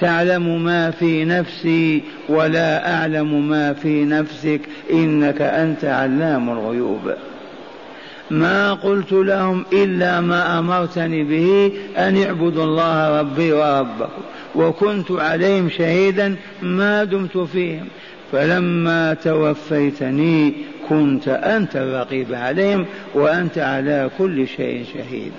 تعلم ما في نفسي ولا أعلم ما في نفسك إنك أنت علام الغيوب. ما قلت لهم إلا ما أمرتني به أن اعبدوا الله ربي وربكم. وكنت عليهم شهيدا ما دمت فيهم. فلما توفيتني كنت أنت الرقيب عليهم وأنت على كل شيء شهيد.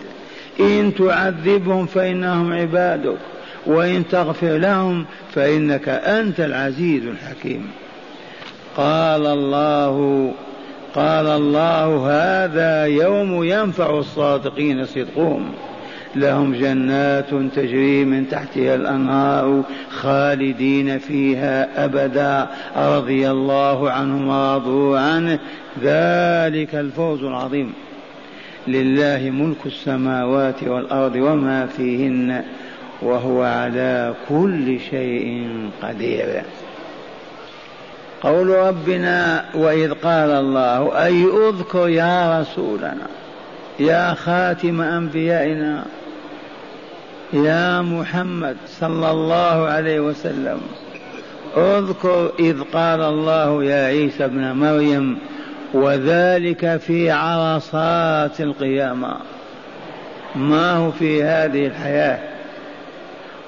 إن تعذبهم فإنهم عبادك. وإن تغفر لهم فإنك أنت العزيز الحكيم. قال الله قال الله هذا يوم ينفع الصادقين صدقهم. لهم جنات تجري من تحتها الأنهار خالدين فيها أبدا. رضي الله عنهم ورضوا عنه. ذلك الفوز العظيم. لله ملك السماوات والأرض وما فيهن. وهو على كل شيء قدير. قول ربنا وإذ قال الله أي أذكر يا رسولنا يا خاتم أنبيائنا يا محمد صلى الله عليه وسلم. أذكر إذ قال الله يا عيسى ابن مريم وذلك في عرصات القيامة. ما هو في هذه الحياة؟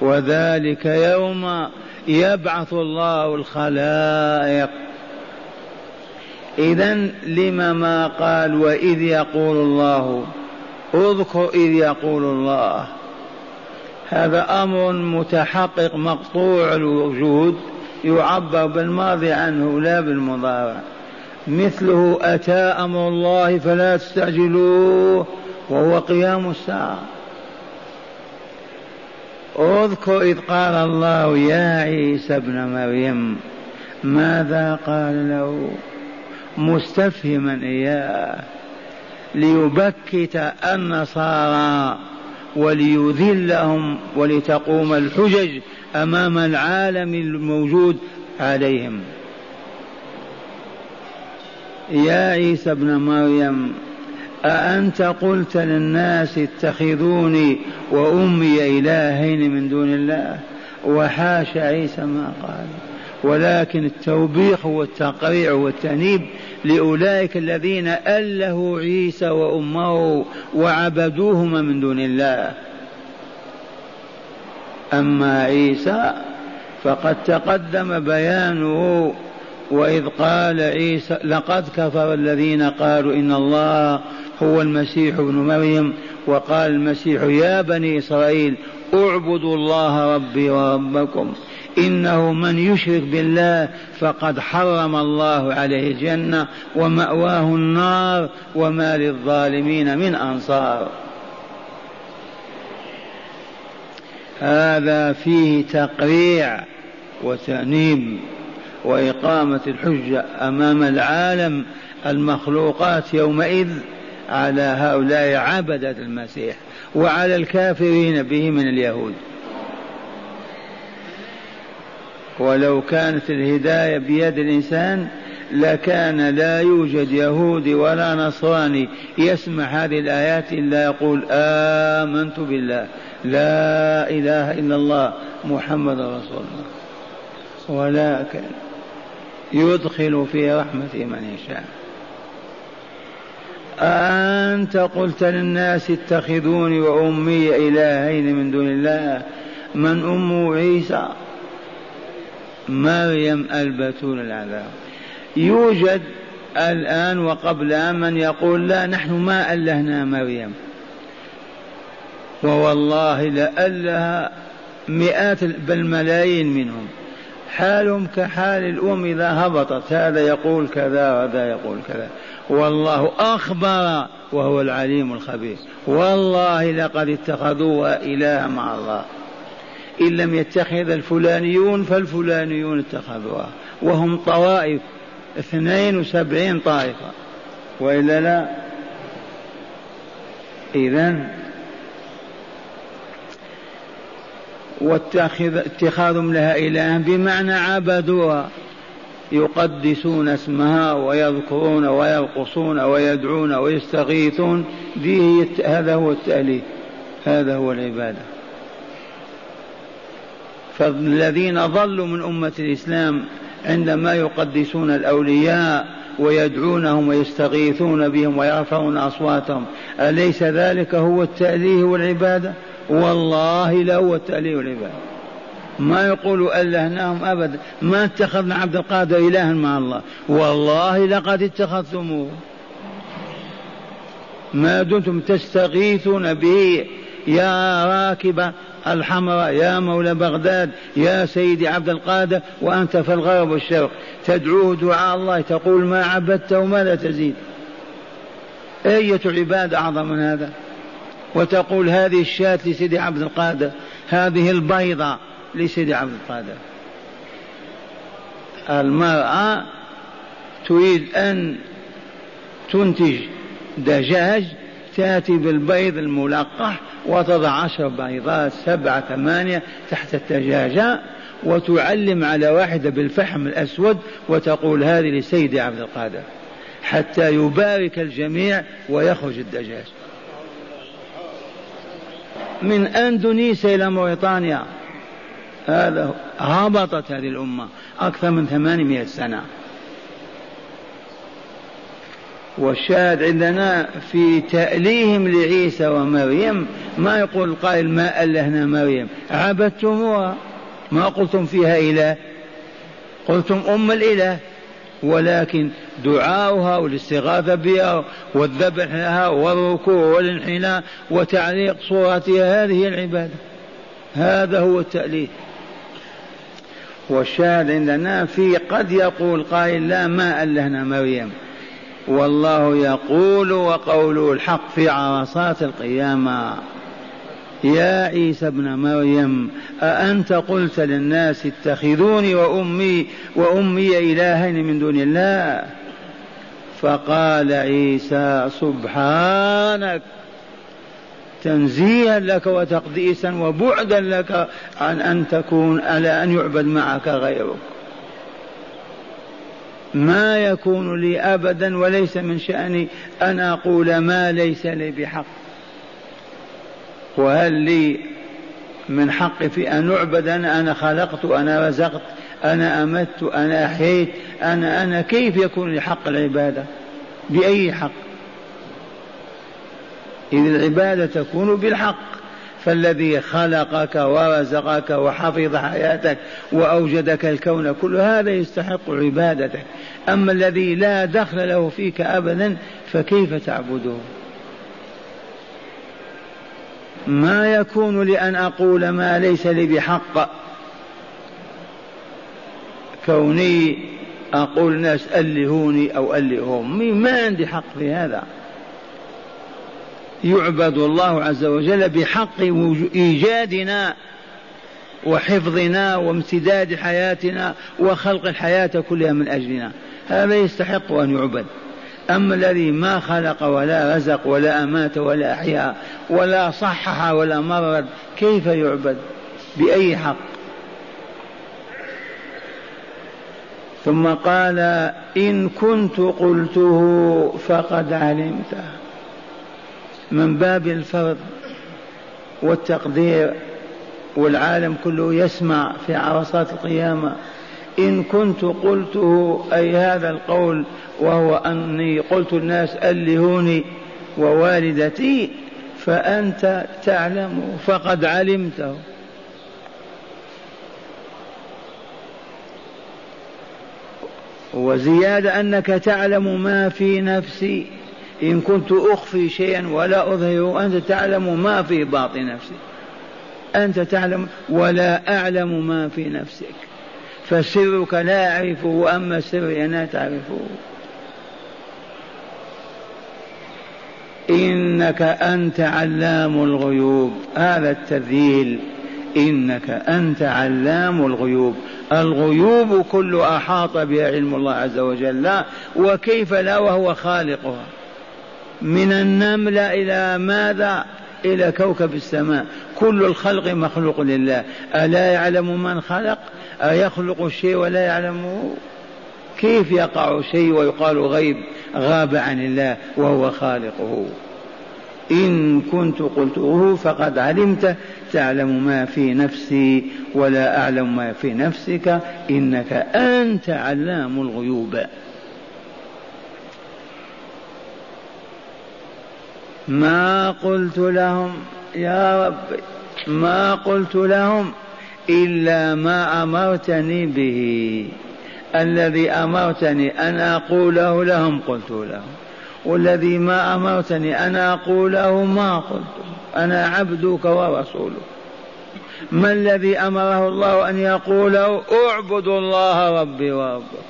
وذلك يوم يبعث الله الخلائق. إذا لم ما قال وإذ يقول الله؟ اذكر إذ يقول الله. هذا أمر متحقق مقطوع الوجود يعبر بالماضي عنه لا بالمضارع. مثله أتى أمر الله فلا تستعجلوه وهو قيام الساعة. اذكر إذ قال الله يا عيسى ابن مريم ماذا قال له مستفهما إياه ليبكت النصارى وليذلهم ولتقوم الحجج أمام العالم الموجود عليهم. يا عيسى ابن مريم أأنت قلت للناس اتخذوني وأمي إلهين من دون الله؟ وحاشا عيسى ما قال. ولكن التوبيخ والتقريع والتنيب لأولئك الذين ألهوا عيسى وأمه وعبدوهما من دون الله. أما عيسى فقد تقدم بيانه وإذ قال عيسى لقد كفر الذين قالوا إن الله هو المسيح ابن مريم وقال المسيح يا بني إسرائيل اعبدوا الله ربي وربكم إنه من يشرك بالله فقد حرم الله عليه الجنة ومأواه النار وما للظالمين من أنصار. هذا فيه تقريع وتأنيب وإقامة الحجة أمام العالم المخلوقات يومئذ. على هؤلاء عبدة المسيح وعلى الكافرين به من اليهود. ولو كانت الهداية بيد الإنسان لكان لا يوجد يهودي ولا نصراني يسمع هذه الآيات إلا يقول آمنت بالله لا إله إلا الله محمد رسول الله. ولكن يدخل في رحمته من يشاء. أنت قلت للناس اتخذوني وأمي إلهين من دون الله. من أم عيسى؟ مريم البتول العذاب. يوجد الآن وقبل من يقول لا نحن ما ألهنا مريم. ووالله لألها مئات بل ملايين منهم. حالهم كحال الأم إذا هبطت. هذا يقول كذا وهذا يقول كذا. والله أخبر وهو العليم الخبير. والله لقد اتخذوها إلها مع الله. إن لم يتخذ الفلانيون فالفلانيون اتخذوها. وهم طوائف اثنين وسبعين طائفة. وإلا لا؟ إذا واتخاذهم لها إلها بمعنى عبدوها. يقدسون اسمها ويذكرون ويرقصون ويدعون ويستغيثون. هذا هو التأليه هذا هو العبادة. فالذين ضلوا من أمة الإسلام عندما يقدسون الأولياء ويدعونهم ويستغيثون بهم ويرفعون أصواتهم. أليس ذلك هو التأليه والعبادة؟ والله لا هو التأليه والعبادة. ما يقول ألهناهم أبدا ما اتخذنا عبد القادر إلها مع الله. والله لقد اتخذتموه. ما دمتم تستغيثون به. يا راكب الحمراء يا مولى بغداد يا سيدي عبد القادر وأنت في الغرب والشرق. تدعوه دعاء الله. تقول ما عبدته وما تزيد. أية عبادة أعظم من هذا؟ وتقول هذه الشاة لسيدي عبد القادر. هذه البيضة. لسيدي عبد القادر. المرأة تريد أن تنتج دجاج تأتي بالبيض الملقح وتضع عشر بيضات سبعة ثمانية تحت الدجاجة وتعلم على واحدة بالفحم الأسود وتقول هذه لسيدي عبد القادر حتى يبارك الجميع ويخرج الدجاج. من أندونيسيا إلى موريطانيا هذا هبطت هذه الأمة أكثر من ثمانمائة سنة. والشاهد عندنا في تأليهم لعيسى ومريم ما يقول القائل ما ألهنا مريم؟ عبدتموها. ما قلتم فيها إله؟ قلتم أم الإله. ولكن دعاؤها والاستغاثة بها والذبح لها والركوع والانحناء وتعليق صورتها هذه العبادة. هذا هو التأليه والشاهد عندنا في قد يقول قائل لا ما ألهنا مريم. والله يقول وقوله الحق في عرصات القيامة. يا عيسى ابن مريم أأنت قلت للناس اتخذوني وأمي وأمي إلهين من دون الله؟ فقال عيسى سبحانك. تنزيها لك وتقديسا وبعدا لك عن أن تكون على أن يعبد معك غيرك. ما يكون لي أبدا وليس من شأني أن أقول ما ليس لي بحق. وهل لي من حق في أن أعبد؟ أنا أنا خلقت أنا رزقت أنا أمت أنا أحييت أنا أنا كيف يكون لي حق العبادة؟ بأي حق؟ إذ العبادة تكون بالحق فالذي خلقك ورزقك وحفظ حياتك وأوجدك الكون كل هذا يستحق عبادتك أما الذي لا دخل له فيك أبدا فكيف تعبده؟ ما يكون لأن أقول ما ليس لي بحق. كوني أقول الناس ألهوني أو ألههم ما عندي حق في هذا. يعبد الله عز وجل بحق إيجادنا وحفظنا وامتداد حياتنا وخلق الحياة كلها من أجلنا. هذا يستحق أن يعبد. أما الذي ما خلق ولا رزق ولا أمات ولا أحيا ولا صحح ولا مرض كيف يعبد؟ بأي حق؟ ثم قال إن كنت قلته فقد علمته. من باب الفرض والتقدير والعالم كله يسمع في عرصات القيامة. إن كنت قلته أي هذا القول وهو أني قلت الناس ألهوني ووالدتي فأنت تعلم فقد علمته. وزيادة أنك تعلم ما في نفسي. إن كنت أخفي شيئا ولا أظهره أنت تعلم ما في باطن نفسي أنت تعلم ولا أعلم ما في نفسك. فسرك لا أعرفه وأما سري أنا تعرفه. إنك أنت علام الغيوب. هذا التذييل إنك أنت علام الغيوب. الغيوب كل أحاط بها علم الله عز وجل. وكيف لا؟ وهو خالقها. من النملة إلى ماذا؟ إلى كوكب السماء. كل الخلق مخلوق لله. ألا يعلم من خلق؟ أيخلق الشيء ولا يعلمه كيف يقع شيء ويقال غيب؟ غاب عن الله وهو خالقه. إن كنت قلته فقد علمت. تعلم ما في نفسي ولا أعلم ما في نفسك. إنك أنت علام الغيوب. ما قلت لهم يا رب ما قلت لهم إلا ما أمرتني به. الذي أمرتني أن أقوله لهم قلت لهم والذي ما أمرتني أن أقوله ما قلت. أنا عبدك ورسولك. ما الذي أمره الله أن يقوله؟ اعبدوا الله ربي وربكم.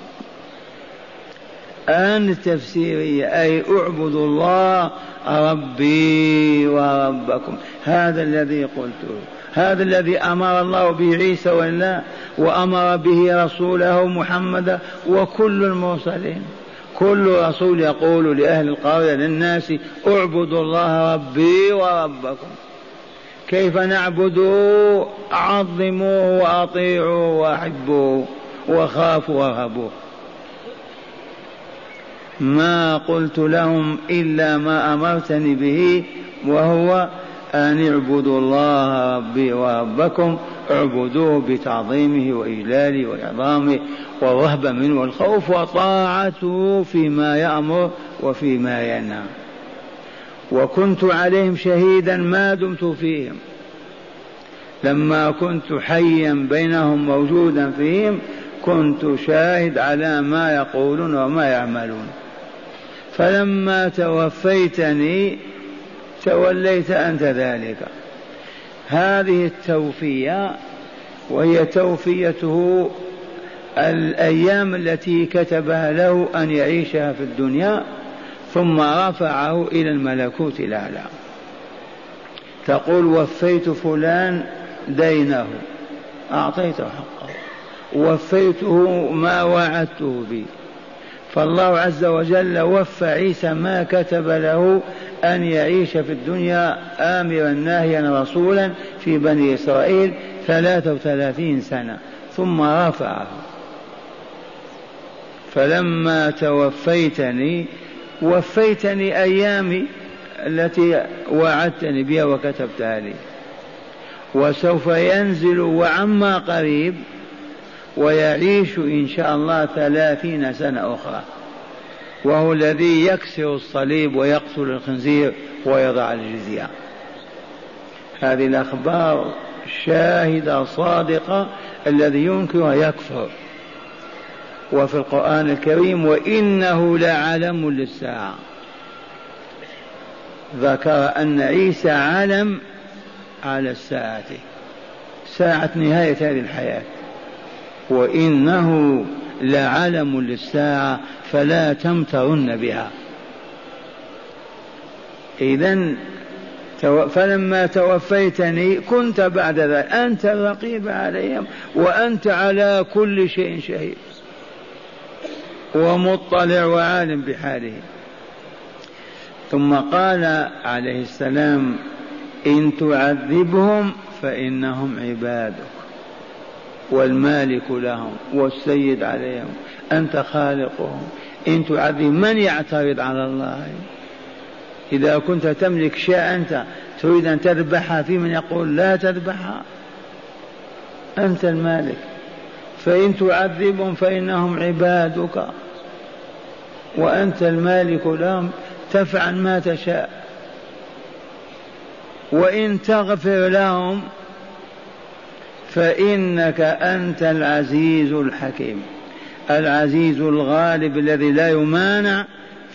أن التفسيرية أي اعبدوا الله ربي وربكم. هذا الذي قلته هذا الذي أمر الله به عيسى ولا وأمر به رسوله محمد وكل المرسلين. كل رسول يقول لأهل القرية للناس اعبدوا الله ربي وربكم. كيف نعبدوا عظموه وأطيعوه وأحبوه وخافوا وارهبوه. ما قلت لهم إلا ما أمرتني به وهو أن اعبدوا الله ربي وربكم اعبدوه بتعظيمه وإجلاله وإعظامه والرهبة منه والخوف وطاعته فيما يأمر وفيما ينهى. وكنت عليهم شهيدا ما دمت فيهم. لما كنت حيا بينهم موجودا فيهم كنت شاهد على ما يقولون وما يعملون. فلما توفيتني توليت أنت ذلك. هذه التوفية وهي توفيته الأيام التي كتبها له أن يعيشها في الدنيا ثم رفعه إلى الملكوت الأعلى. تقول وفيت فلان دينه. أعطيته حقه. وفيته ما وعدته به. فالله عز وجل وفى عيسى ما كتب له أن يعيش في الدنيا آمرا ناهيا رسولا في بني إسرائيل ثلاثة وثلاثين سنة ثم رفعه. فلما توفيتني وفيتني أيامي التي وعدتني بها وكتبتها لي. وسوف ينزل وعما قريب ويعيش إن شاء الله ثلاثين سنة أخرى. وهو الذي يكسر الصليب ويقتل الخنزير ويضع الجزية. هذه الأخبار شاهدة صادقة الذي ينكرها يكفر. وفي القرآن الكريم وإنه لعلم للساعة. ذكر أن عيسى علم على الساعة. ساعة نهاية هذه الحياة. وإنه لعلم للساعة فلا تمترن بها. إذا فلما توفيتني كنت بعد ذلك أنت الرقيب عليهم وأنت على كل شيء شهيد. ومطلع وعالم بحاله. ثم قال عليه السلام إن تعذبهم فإنهم عبادك والمالك لهم والسيد عليهم. أنت خالقهم. إن تعذب من يعترض على الله؟ إذا كنت تملك شيء أنت تريد أن تذبحها في من يقول لا تذبحها؟ أنت المالك. فإن تعذبهم فإنهم عبادك. وأنت المالك لهم. تفعل ما تشاء. وإن تغفر لهم فإنك أنت العزيز الحكيم العزيز الغالب الذي لا يمانع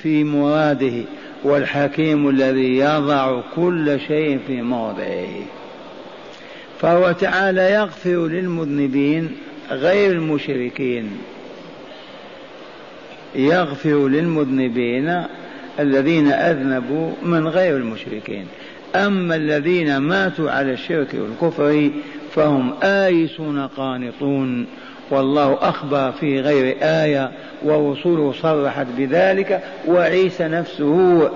في مراده والحكيم الذي يضع كل شيء في موضعه. فهو تعالى يغفر للمذنبين غير المشركين. يغفر للمذنبين الذين أذنبوا من غير المشركين. أما الذين ماتوا على الشرك والكفر فهم آيسون قانطون. والله أخبر في غير آية ورسوله صرحت بذلك وعيسى نفسه.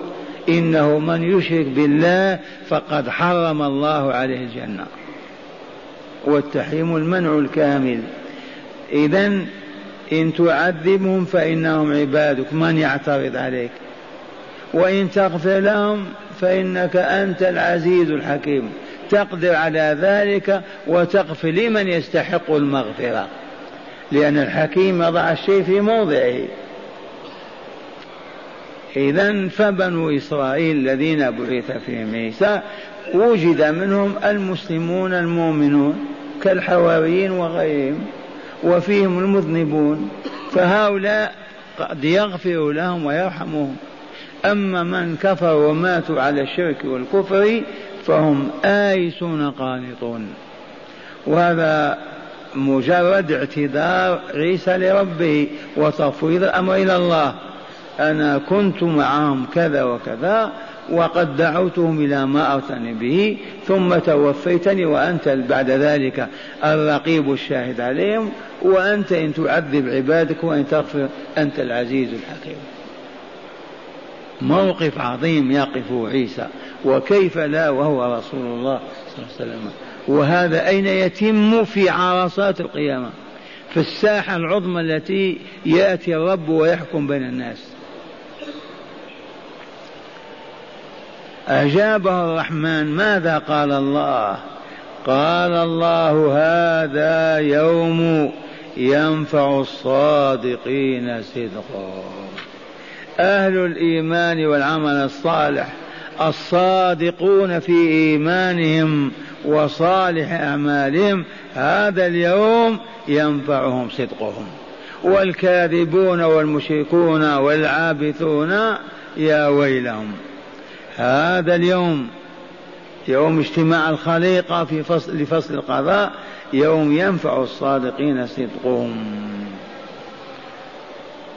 إنه من يشرك بالله فقد حرم الله عليه الجنة. والتحريم المنع الكامل. إذا إن تعذبهم فإنهم عبادك. من يعترض عليك؟ وإن تغفر لهم فإنك أنت العزيز الحكيم. تقدر على ذلك وتغفر لمن يستحق المغفرة. لأن الحكيم يضع الشيء في موضعه. إذا فبنو إسرائيل الذين بعث فيهم عيسى وجد منهم المسلمون المؤمنون كالحواريين وغيرهم وفيهم المذنبون فهؤلاء قد يغفر لهم ويرحمهم. أما من كفر وماتوا على الشرك والكفر فهم آيسون قانطون. وهذا مجرد اعتذار عيسى لربه وتفويض الأمر إلى الله. أنا كنت معهم كذا وكذا وقد دعوتهم إلى ما أرسلني به ثم توفيتني وأنت بعد ذلك الرقيب الشاهد عليهم وأنت إن تعذب عبادك وإن تغفر أنت العزيز الحكيم. موقف عظيم يقف عيسى. وكيف لا وهو رسول الله صلى الله عليه وسلم. وهذا أين يتم في عرصات القيامة؟ في الساحة العظمى التي يأتي الرب ويحكم بين الناس. أجابه الرحمن ماذا قال الله؟ قال الله هذا يوم ينفع الصادقين صدقهم أهل الإيمان والعمل الصالح الصادقون في إيمانهم وصالح أعمالهم. هذا اليوم ينفعهم صدقهم. والكاذبون والمشركون والعابثون يا ويلهم. هذا اليوم يوم اجتماع الخليقة في فصل لفصل القضاء يوم ينفع الصادقين صدقهم.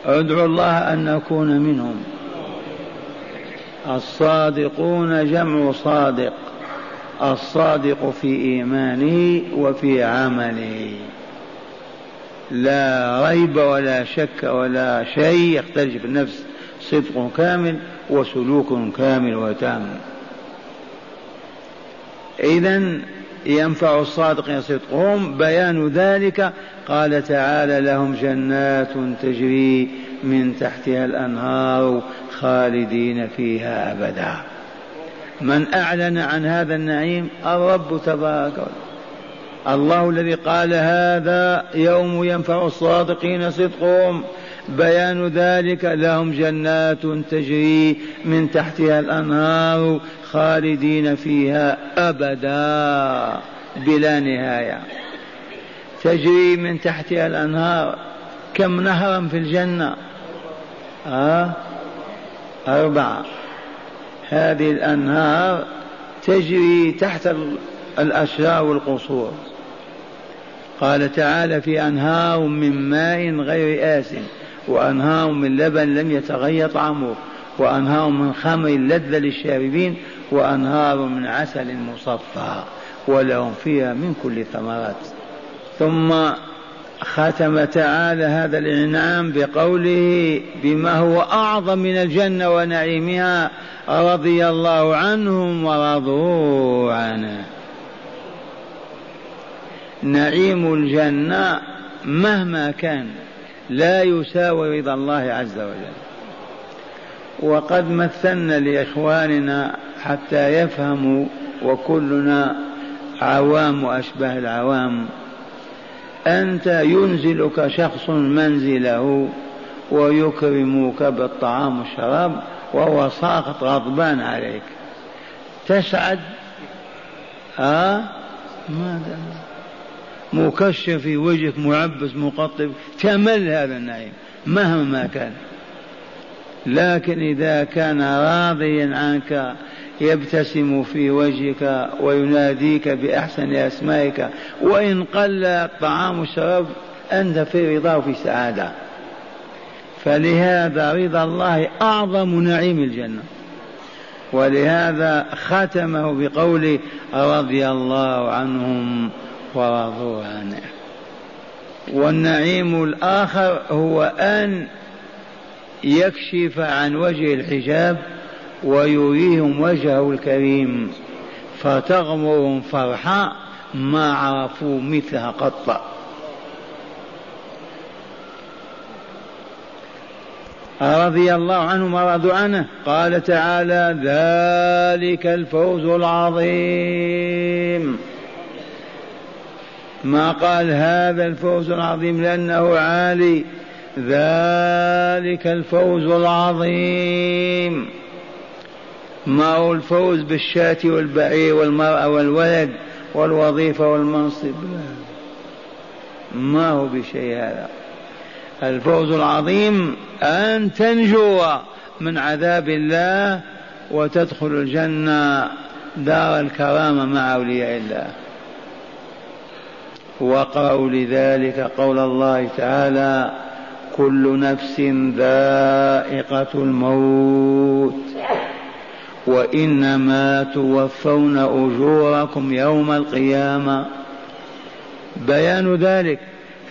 ادعوا الله أن نكون منهم. الصادقون جمع صادق. الصادق في إيمانه وفي عمله. لا ريب ولا شك ولا شيء يختلف النفس. صدق كامل وسلوك كامل وتام. إذا ينفع الصادقين صدقهم. بيان ذلك قال تعالى لهم جنات تجري من تحتها الأنهار خالدين فيها أبدا. من أعلن عن هذا النعيم الرب تبارك وتعالى. الله الذي قال هذا يوم ينفع الصادقين صدقهم. بيان ذلك لهم جنات تجري من تحتها الأنهار خالدين فيها أبدا بلا نهاية. تجري من تحتها الأنهار. كم نهرا في الجنة؟ آه؟ أربعة. هذه الأنهار تجري تحت الأشجار والقصور. قال تعالى في أنهار من ماء غير آسن وأنهار من لبن لم يتغير طعمه وأنهار من خمر لذة للشاربين وأنهار من عسل مصفى ولهم فيها من كل الثمرات ثم ختم تعالى هذا الإنعام بقوله بما هو أعظم من الجنة ونعيمها رضي الله عنهم ورضوا عنه. نعيم الجنة مهما كان لا يساوي رضا الله عز وجل. وقد مثلنا لإخواننا حتى يفهموا وكلنا عوام وأشباه العوام. أنت ينزلك شخص منزله ويكرمك بالطعام والشراب وهو ساقط غضبان عليك. تسعد؟ آه ماذا؟ مكشف في وجهك معبس مقطب تمل هذا النعيم مهما كان. لكن إذا كان راضيا عنك يبتسم في وجهك ويناديك بأحسن أسمائك وإن قل الطعام والشراب أنت في رضا وفي سعادة فلهذا رضا الله أعظم نعيم الجنة. ولهذا ختمه بقوله رضي الله عنهم ورضوا عنه. والنعيم الآخر هو أن يكشف عن وجه الحجاب ويريهم وجهه الكريم فتغمرهم فرحة ما عرفوا مثلها قط. رضي الله عنهم ورضوا عنه. قال تعالى ذلك الفوز العظيم. ما قال هذا الفوز العظيم؟ لأنه عالي. ذلك الفوز العظيم. ما هو الفوز بالشاة والبعير والمرأة والولد والوظيفة والمنصب. ما هو بشيء هذا. الفوز العظيم أن تنجو من عذاب الله وتدخل الجنة دار الكرامة مع أولياء الله. واقرأوا لذلك قول الله تعالى كل نفس ذائقة الموت. وإنما توفون أجوركم يوم القيامة. بيان ذلك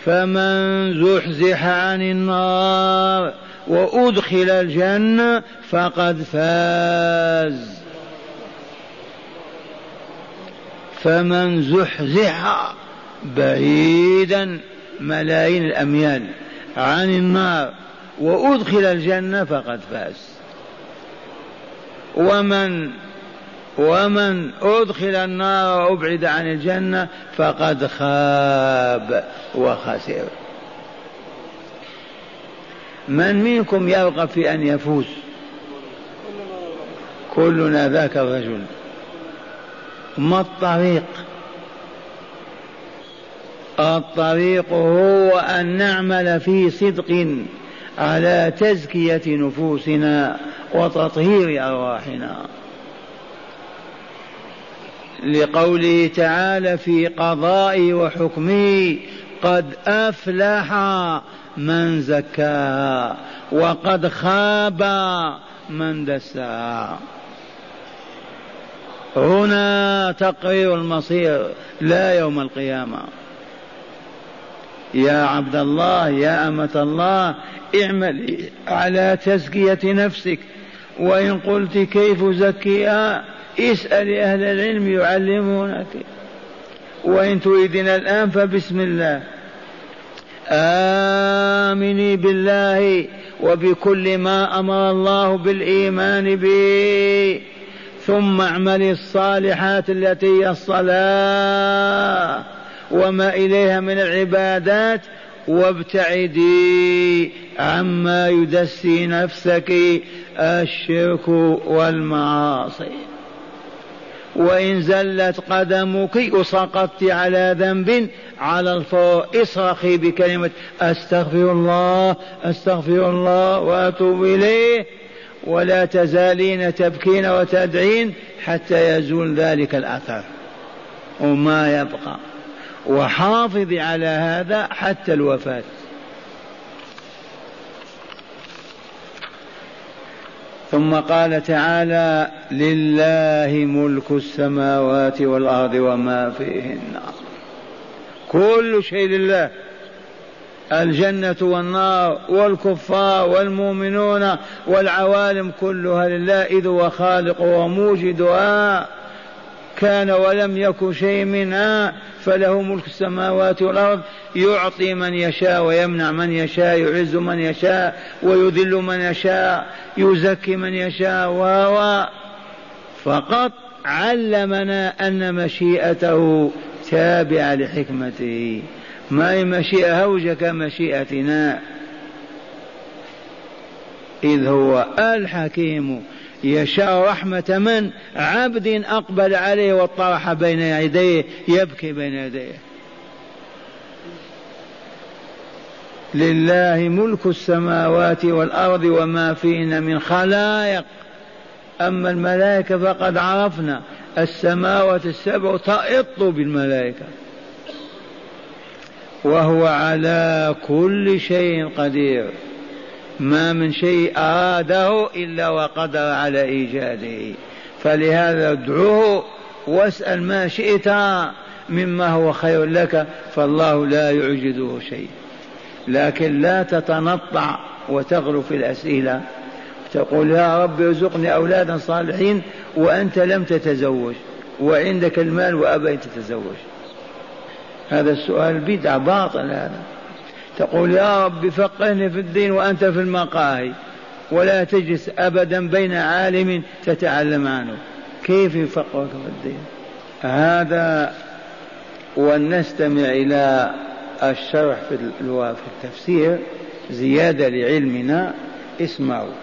فمن زحزح عن النار وأدخل الجنة فقد فاز. فمن زحزح بعيدا ملايين الأميال عن النار وأدخل الجنة فقد فاز. ومن ومن أدخل النار وأبعد عن الجنة فقد خاب وخسر. من منكم يرغب في أن يفوز؟ كلنا ذاك الرجل. ما الطريق؟ الطريق هو أن نعمل في صدق على تزكية نفوسنا. وتطهير أرواحنا. لقوله تعالى في قضائه وحكمه قد أفلح من زكاها وقد خاب من دساها هنا تقرير المصير لا يوم القيامة. يا عبد الله يا أمة الله اعملي على تزكية نفسك. وإن قلت كيف زكيها اسأل أهل العلم يعلمونك. وإن تريدين الآن فبسم الله. آمني بالله وبكل ما أمر الله بالإيمان به ثم اعملي الصالحات التي هي الصلاة وما إليها من العبادات وابتعدي عما يدسي نفسك. الشرك والمعاصي. وإن زلت قدمك وسقطت على ذنب على الفور اصرخي بكلمة أستغفر الله أستغفر الله وأتوب إليه. ولا تزالين تبكين وتدعين حتى يزول ذلك الأثر. وما يبقى. وحافظي على هذا حتى الوفاة. ثم قال تعالى لله ملك السماوات والأرض وما فيهن. كل شيء لله. الجنة والنار والكفار والمؤمنون والعوالم كلها لله إذ هو خالق وموجدها. كان ولم يكن شيء منها فله ملك السماوات والأرض يعطي من يشاء ويمنع من يشاء يعز من يشاء ويذل من يشاء يزكي من يشاء و فقط علمنا أن مشيئته تابعة لحكمته. ما هي مشيئة؟ هوجة كمشيئتنا إذ هو الحكيم. يشاء رحمة من عبد أقبل عليه وطرح بين يديه يبكي بين يديه. لله ملك السماوات والأرض وما فيهن من خلائق. أما الملائكة فقد عرفنا السماوات السبع تئط بالملائكة. وهو على كل شيء قدير. ما من شيء أراده إلا وقدر على إيجاده. فلهذا ادعوه واسأل ما شئت مما هو خير لك فالله لا يعجزه شيء. لكن لا تتنطع وتغلو في الأسئلة. تقول يا رب ارزقني أولادا صالحين وأنت لم تتزوج وعندك المال وأبيت تتزوج. هذا السؤال بدعة باطل هذا. تقول يا رب فقهني في الدين وأنت في المقاهي ولا تجلس أبدا بين عالم تتعلم عنه. كيف يفقهك في الدين؟ هذا ولنستمع إلى الشرح في التفسير زيادة لعلمنا. اسمعوا.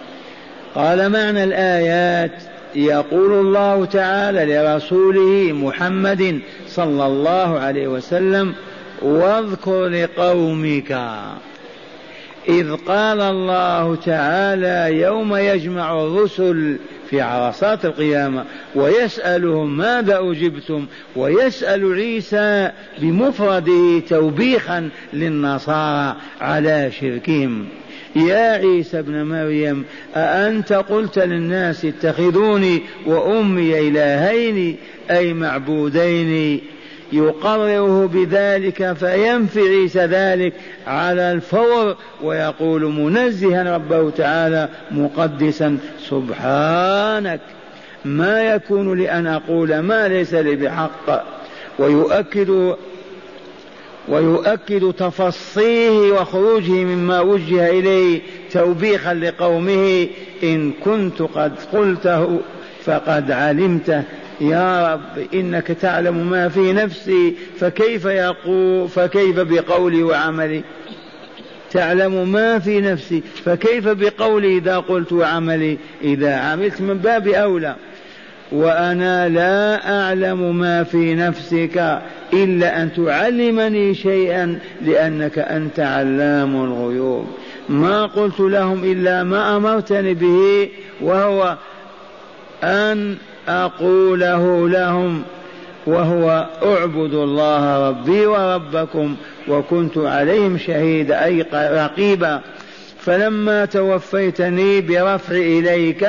قال معنى الآيات يقول الله تعالى لرسوله محمد صلى الله عليه وسلم واذكر لقومك إذ قال الله تعالى يوم يجمع الرسل في عرصات القيامة ويسألهم ماذا أجبتم ويسأل عيسى بمفرده توبيخا للنصارى على شركهم. يا عيسى ابن مريم أأنت قلت للناس اتخذوني وأمي إلهين أي معبودين؟ يقرره بذلك فينفي عيسى ذلك على الفور ويقول منزها ربه تعالى مقدسا سبحانك. ما يكون لأن أقول ما ليس لي بحق. ويؤكد ويؤكد تفصيه وخروجه مما وجه إليه توبيخا لقومه إن كنت قد قلته فقد علمته. يا رب إنك تعلم ما في نفسي فكيف يقول فكيف بقولي وعملي؟ تعلم ما في نفسي فكيف بقولي إذا قلت وعملي إذا عملت من باب أولى. وأنا لا أعلم ما في نفسك إلا أن تعلمني شيئا لأنك أنت علام الغيوب. ما قلت لهم إلا ما أمرتني به وهو أن أقوله لهم وهو اعبدوا الله ربي وربكم وكنت عليهم شهيدا أي رقيبا. فلما توفيتني برفع إليك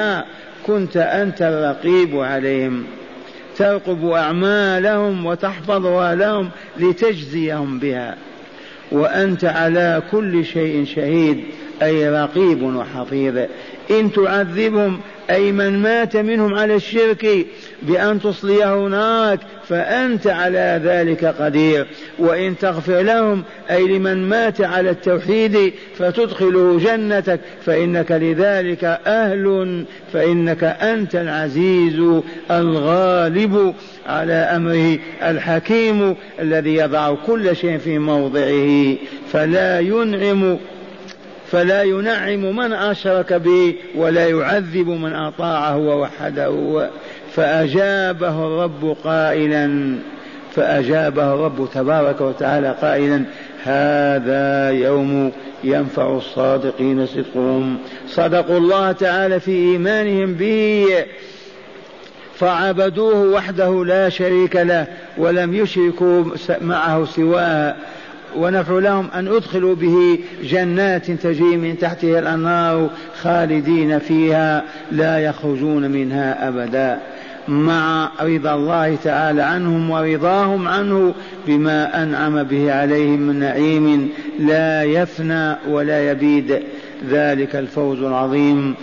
كنت أنت الرقيب عليهم. ترقب أعمالهم وتحفظها لهم لتجزيهم بها. وأنت على كل شيء شهيد أي رقيب وحفيظ. إن تعذبهم أي من مات منهم على الشرك بأن تصليه نارك فأنت على ذلك قدير. وإن تغفر لهم أي لمن مات على التوحيد فتدخله جنتك فإنك لذلك أهل فإنك أنت العزيز الغالب على أمره الحكيم الذي يضع كل شيء في موضعه فلا ينعم فلا ينعم من أشرك به ولا يعذب من أطاعه ووحده. فأجابه الرب قائلا فأجابه الرب تبارك وتعالى قائلا هذا يوم ينفع الصادقين صدقهم. صدقوا الله تعالى في إيمانهم به فعبدوه وحده لا شريك له ولم يشركوا معه سواه. ونفع لهم أن أدخلوا به جنات تجري من تحتها الأنهار خالدين فيها لا يخرجون منها أبدا. مع رضا الله تعالى عنهم ورضاهم عنه بما أنعم به عليهم من نعيم لا يفنى ولا يبيد. ذلك الفوز العظيم.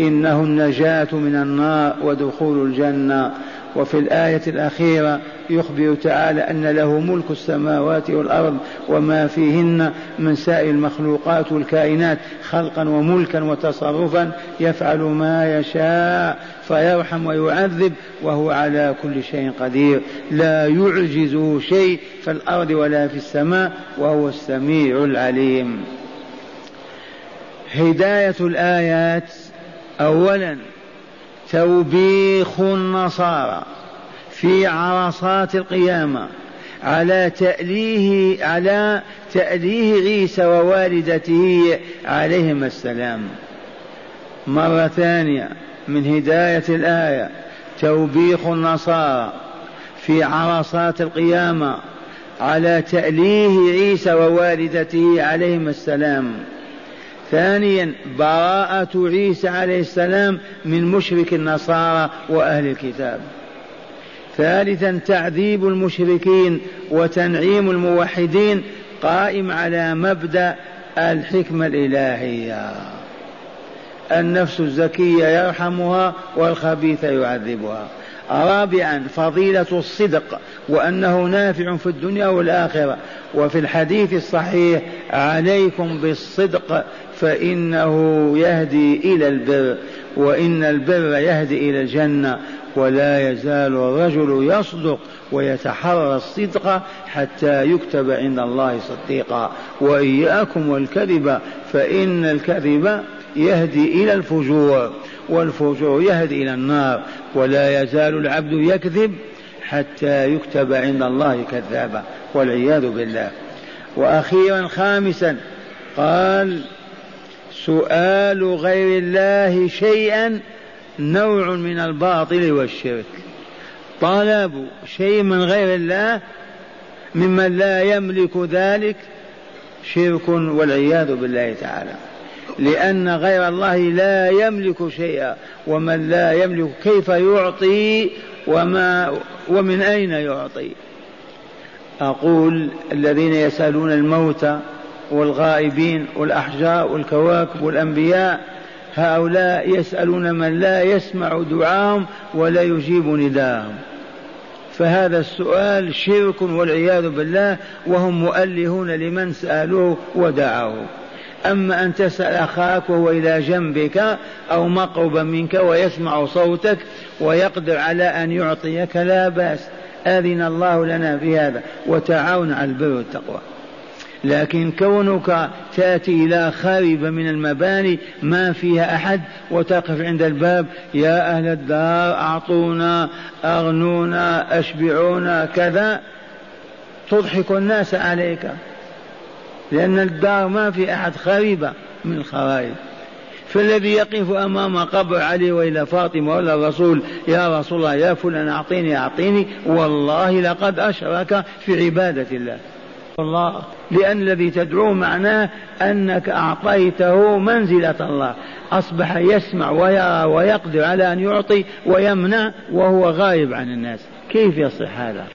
إنه النجاة من النار ودخول الجنة. وفي الآية الأخيرة يخبر تعالى أن له ملك السماوات والأرض وما فيهن من سائر المخلوقات والكائنات خلقا وملكا وتصرفا يفعل ما يشاء فيرحم ويعذب وهو على كل شيء قدير. لا يعجزه شيء في الأرض ولا في السماء وهو السميع العليم. هداية الآيات. أولا توبيخ النصارى في عرصات القيامة على تأليه على تأليه عيسى ووالدته عليهما السلام. مرة ثانية من هداية الآية توبيخ النصارى في عرصات القيامة على تأليه عيسى ووالدته عليهما السلام. ثانيا براءة عيسى عليه السلام من مشرك النصارى وأهل الكتاب. ثالثا تعذيب المشركين وتنعيم الموحدين قائم على مبدأ الحكمة الإلهية. النفس الزكية يرحمها والخبيث يعذبها. رابعا فضيلة الصدق وأنه نافع في الدنيا والآخرة. وفي الحديث الصحيح عليكم بالصدق فإنه يهدي إلى البر وإن البر يهدي إلى الجنة. ولا يزال الرجل يصدق ويتحرى الصدق حتى يكتب عند الله صديقا. وإياكم والكذب فإن الكذب يهدي إلى الفجور. والفجور يهدي إلى النار ولا يزال العبد يكذب حتى يكتب عند الله كذابا والعياذ بالله. وأخيرا خامسا قال سؤال غير الله شيئا نوع من الباطل والشرك. طلب شيء من غير الله ممن لا يملك ذلك شرك والعياذ بالله تعالى. لأن غير الله لا يملك شيئا ومن لا يملك كيف يعطي وما ومن أين يعطي؟ أقول الذين يسألون الموتى والغائبين والأحجار والكواكب والأنبياء هؤلاء يسألون من لا يسمع دعاهم ولا يجيب نداءهم فهذا السؤال شرك والعياذ بالله وهم مؤلهون لمن سألوه ودعوه. أما أن تسأل أخاك وهو إلى جنبك أو مقربا منك ويسمع صوتك ويقدر على أن يعطيك لا بأس. أذن الله لنا في هذا. وتعاون على البر والتقوى. لكن كونك تأتي إلى خاربة من المباني ما فيها أحد وتقف عند الباب يا أهل الدار أعطونا أغنونا أشبعونا كذا تضحك الناس عليك. لأن الدار ما في أحد خريبة من الخرائب. فالذي يقف أمام قبر علي وإلى فاطمة ولا الرسول يا رسول الله يا فلان أعطيني أعطيني والله لقد أشرك في عبادة الله. الله لأن الذي تدعوه معناه أنك أعطيته منزلة الله. أصبح يسمع ويرى ويقدر على أن يعطي ويمنع وهو غائب عن الناس. كيف يصح هذا؟